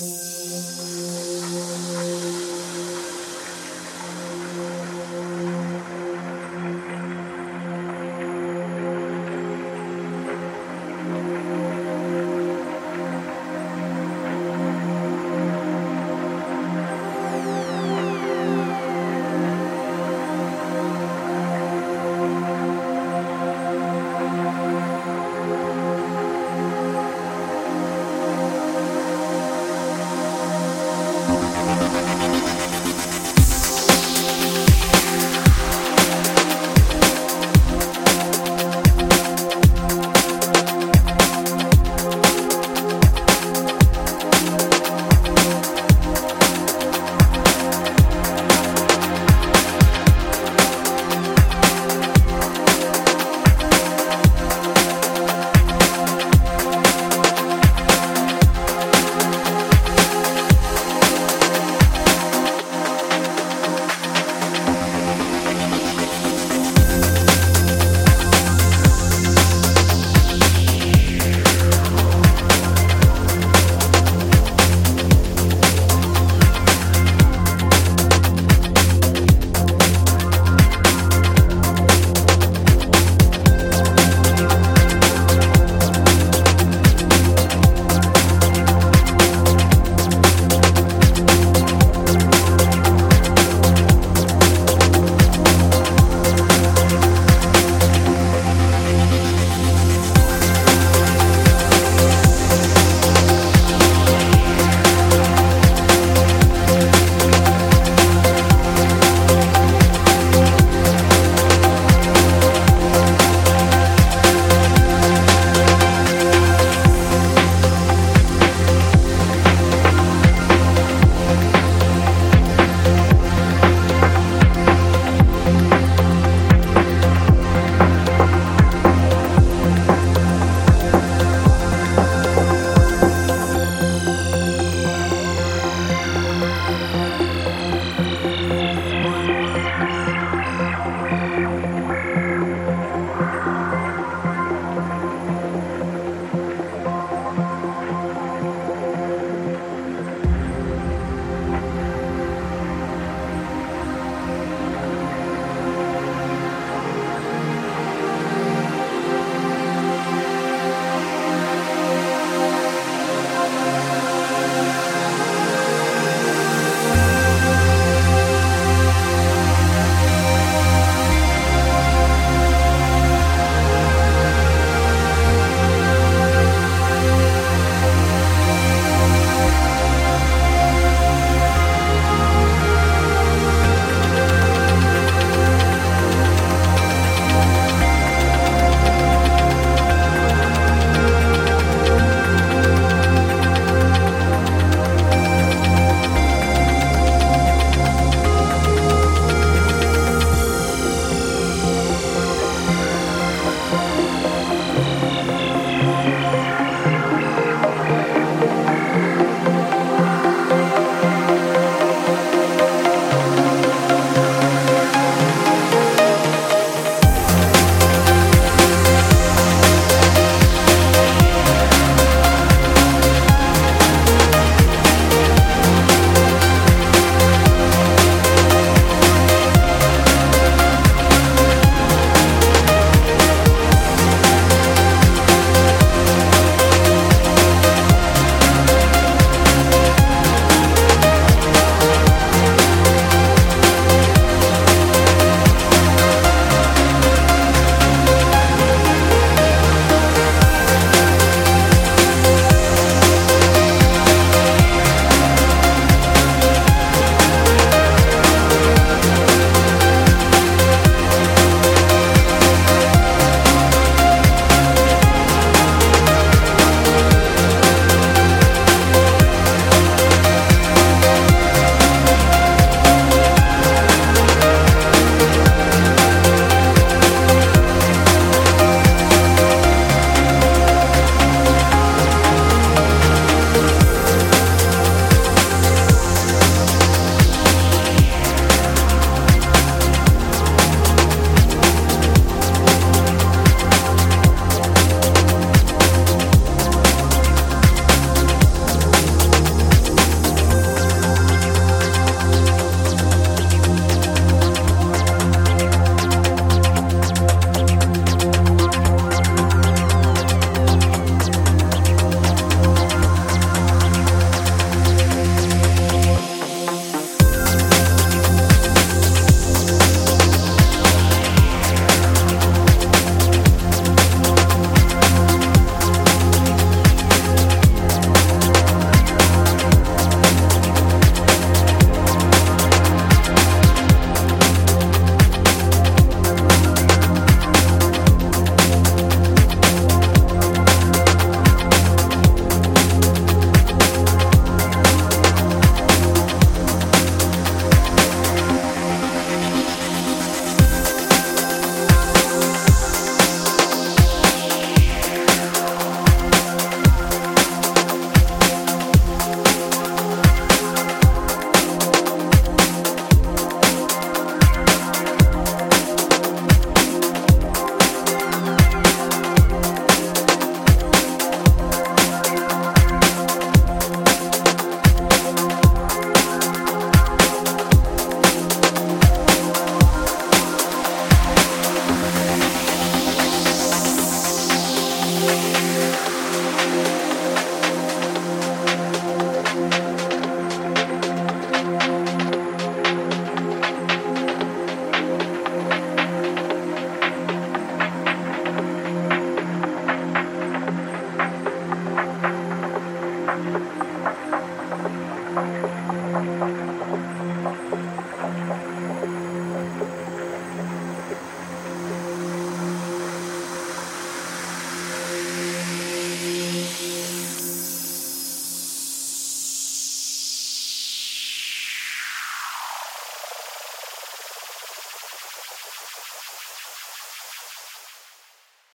you